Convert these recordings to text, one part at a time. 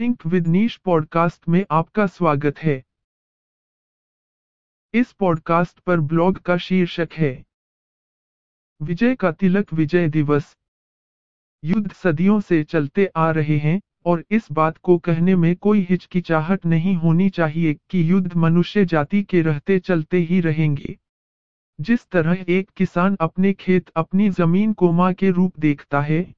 Think with niche podcast में आपका स्वागत है। इस पॉडकास्ट पर ब्लॉग का शीर्षक है। विजय का तिलक विजय दिवस। युद्ध सदियों से चलते आ रहे हैं और इस बात को कहने में कोई हिचकिचाहट नहीं होनी चाहिए कि युद्ध मनुष्य जाति के रहते चलते ही रहेंगे। जिस तरह एक किसान अपने खेत अपनी ज़मीन को माँ के रूप देखता है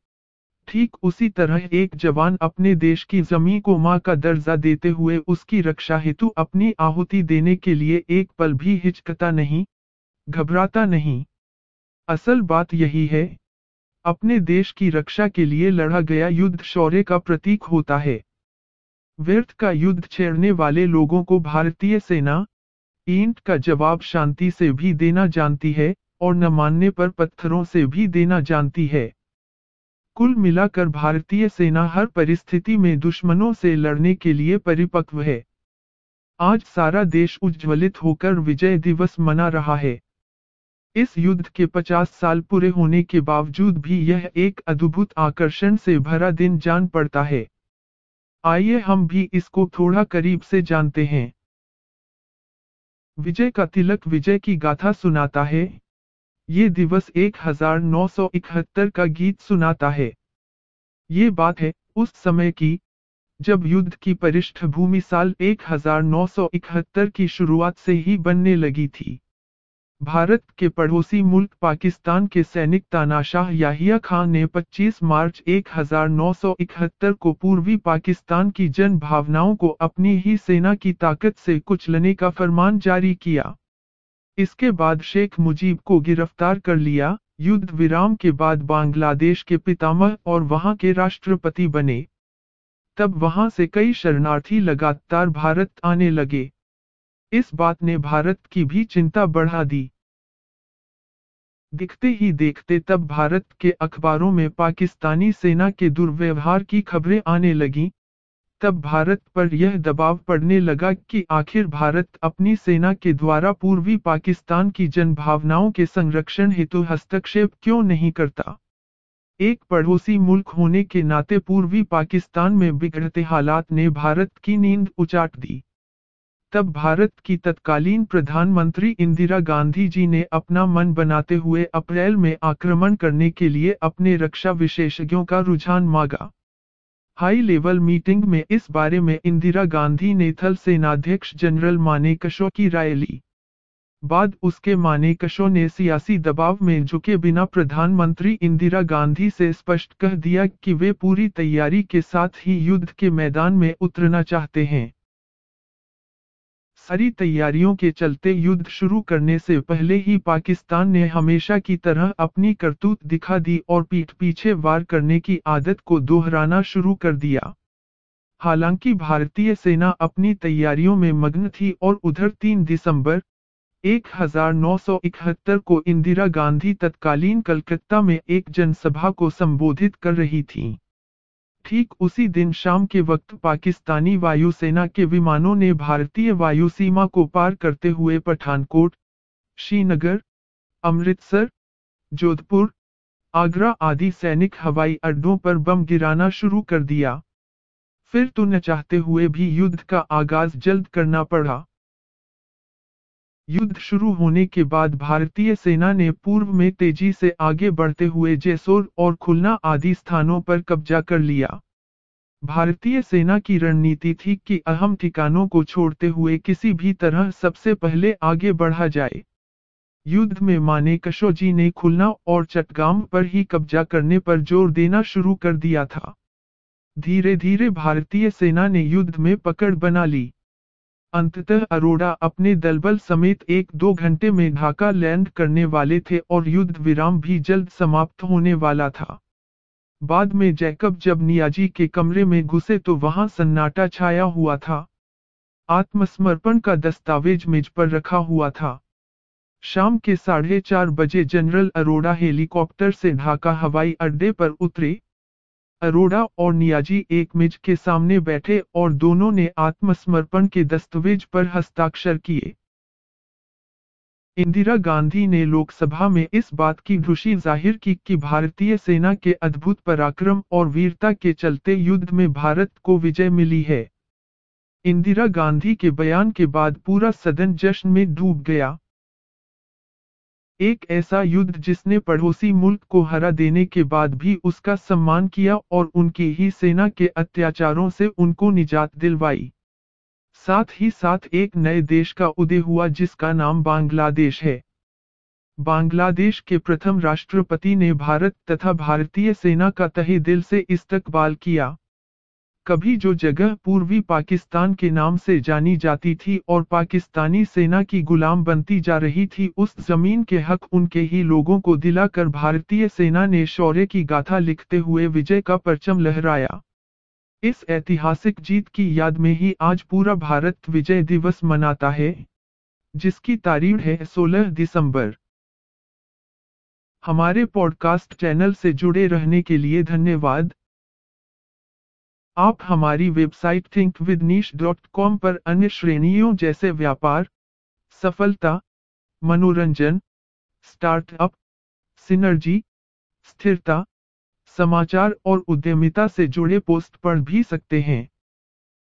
ठीक उसी तरह एक जवान अपने देश की ज़मीन को माँ का दर्जा देते हुए उसकी रक्षा हेतु अपनी आहुति देने के लिए एक पल भी हिचकता नहीं, घबराता नहीं। असल बात यही है, अपने देश की रक्षा के लिए लड़ा गया युद्ध शौर्य का प्रतीक होता है। व्यर्थ का युद्ध छेड़ने वाले लोगों को भारतीय सेना, ईंट का जवाब शांति से भी देना जानती है और न मानने पर पत्थरों से भी देना जानती है। कुल मिलाकर भारतीय सेना हर परिस्थिति में दुश्मनों से लड़ने के लिए परिपक्व है। आज सारा देश उज्ज्वलित होकर विजय दिवस मना रहा है। इस युद्ध के 50 साल पूरे होने के बावजूद भी यह एक अद्भुत आकर्षण से भरा दिन जान पड़ता है। आइए हम भी इसको थोड़ा करीब से जानते हैं। विजय का तिलक विजय की गाथा सुनाता है। ये दिवस 1971 का गीत सुनाता है। ये बात है, उस समय की, जब युद्ध की पृष्ठभूमि साल 1971 की शुरुआत से ही बनने लगी थी। भारत के पड़ोसी मुल्क पाकिस्तान के सैनिक तानाशाह याहिया खान ने 25 मार्च 1971 को पूर्वी पाकिस्तान की जन भावनाओं को अपनी ही सेना की ताकत से कुचलने का फरमान जारी किया। इसके बाद शेख मुजीब को गिरफ़्तार कर लिया। युद्ध विराम के बाद बांग्लादेश के पितामह और वहाँ के राष्ट्रपति बने। तब वहाँ से कई शरणार्थी लगातार भारत आने लगे। इस बात ने भारत की भी चिंता बढ़ा दी। दिखते ही देखते तब भारत के अखबारों में पाकिस्तानी सेना के दुर्व्यवहार की खबरें आने लगीं, तब भारत पर यह दबाव पड़ने लगा कि आखिर भारत अपनी सेना के द्वारा पूर्वी पाकिस्तान की जनभावनाओं के संरक्षण हेतु हस्तक्षेप क्यों नहीं करता? एक पड़ोसी मुल्क होने के नाते पूर्वी पाकिस्तान में बिगड़ते हालात ने भारत की नींद उचाट दी। तब भारत की तत्कालीन प्रधानमंत्री इंदिरा गांधी जी ने अपना मन बनाते हुए अप्रैल में आक्रमण करने के लिए अपने रक्षा विशेषज्ञों का रुझान मांगा। हाई लेवल मीटिंग में इस बारे में इंदिरा गांधी ने थल सेनाध्यक्ष जनरल मानेकशो की राय ली। बाद उसके मानेकशो ने सियासी दबाव में झुके बिना प्रधानमंत्री इंदिरा गांधी से स्पष्ट कह दिया कि वे पूरी तैयारी के साथ ही युद्ध के मैदान में उतरना चाहते हैं। सारी तैयारियों के चलते युद्ध शुरू करने से पहले ही पाकिस्तान ने हमेशा की तरह अपनी करतूत दिखा दी और पीठ पीछे वार करने की आदत को दोहराना शुरू कर दिया हालाँकि भारतीय सेना अपनी तैयारियों में मग्न थी और उधर 3 दिसंबर 1971 को इंदिरा गांधी तत्कालीन कलकत्ता में एक जनसभा को संबोधित कर रही थीं। ठीक उसी दिन शाम के वक्त पाकिस्तानी वायुसेना के विमानों ने भारतीय वायु सीमा को पार करते हुए पठानकोट, श्रीनगर, अमृतसर, जोधपुर, आगरा आदि सैनिक हवाई अड्डों पर बम गिराना शुरू कर दिया। फिर तो न चाहते हुए भी युद्ध का आगाज़ जल्द करना पड़ा। युद्ध शुरू होने के बाद भारतीय सेना ने पूर्व में तेज़ी से आगे बढ़ते हुए जैसोर और खुलना आदि स्थानों पर कब्जा कर लिया। भारतीय सेना की रणनीति थी कि अहम ठिकानों को छोड़ते हुए किसी भी तरह सबसे पहले आगे बढ़ा जाए। युद्ध में माने कशो जी ने खुलना और चटगाम पर ही कब्जा करने पर ज़ोर देना शुरू कर दिया था। धीरे धीरे भारतीय सेना ने युद्ध में पकड़ बना ली। अंततः अरोड़ा अपने दलबल समेत एक दो घंटे में ढाका लैंड करने वाले थे और युद्ध विराम भी जल्द समाप्त होने वाला था। बाद में जैकब जब नियाजी के कमरे में घुसे तो वहाँ सन्नाटा छाया हुआ था। आत्मसमर्पण का दस्तावेज़ मेज पर रखा हुआ था। शाम के साढ़े चार बजे जनरल अरोड़ा हेलीकॉप्टर से ढाका हवाई अड्डे पर उतरे अरोड़ा और नियाजी एक मेज के सामने बैठे और दोनों ने आत्मसमर्पण के दस्तावेज़ पर हस्ताक्षर किए। इंदिरा गांधी ने लोकसभा में इस बात की खुशी ज़ाहिर की कि भारतीय सेना के अद्भुत पराक्रम और वीरता के चलते युद्ध में भारत को विजय मिली है। इंदिरा गांधी के बयान के बाद पूरा सदन जश्न में डूब गया। एक ऐसा युद्ध जिसने पड़ोसी मुल्क को हरा देने के बाद भी उसका सम्मान किया और उनकी ही सेना के अत्याचारों से उनको निजात दिलवाई। साथ ही साथ एक नए देश का उदय हुआ जिसका नाम बांग्लादेश है। बांग्लादेश के प्रथम राष्ट्रपति ने भारत तथा भारतीय सेना का तहे दिल से इस्तकबाल किया। कभी जो जगह पूर्वी पाकिस्तान के नाम से जानी जाती थी और पाकिस्तानी सेना की गुलाम बनती जा रही थी, उस ज़मीन के हक उनके ही लोगों को दिलाकर भारतीय सेना ने शौर्य की गाथा लिखते हुए विजय का परचम लहराया। इस ऐतिहासिक जीत की याद में ही आज पूरा भारत विजय दिवस मनाता है, जिसकी तारीख है 16 दिसंबर। हमारे पॉडकास्ट चैनल से जुड़े रहने के लिए धन्यवाद। आप हमारी वेबसाइट thinkwithniche.com पर अन्य श्रेणियों जैसे व्यापार, सफलता, मनोरंजन स्टार्टअप सिनर्जी स्थिरता, समाचार और उद्यमिता से जुड़े पोस्ट पढ़ भी सकते हैं।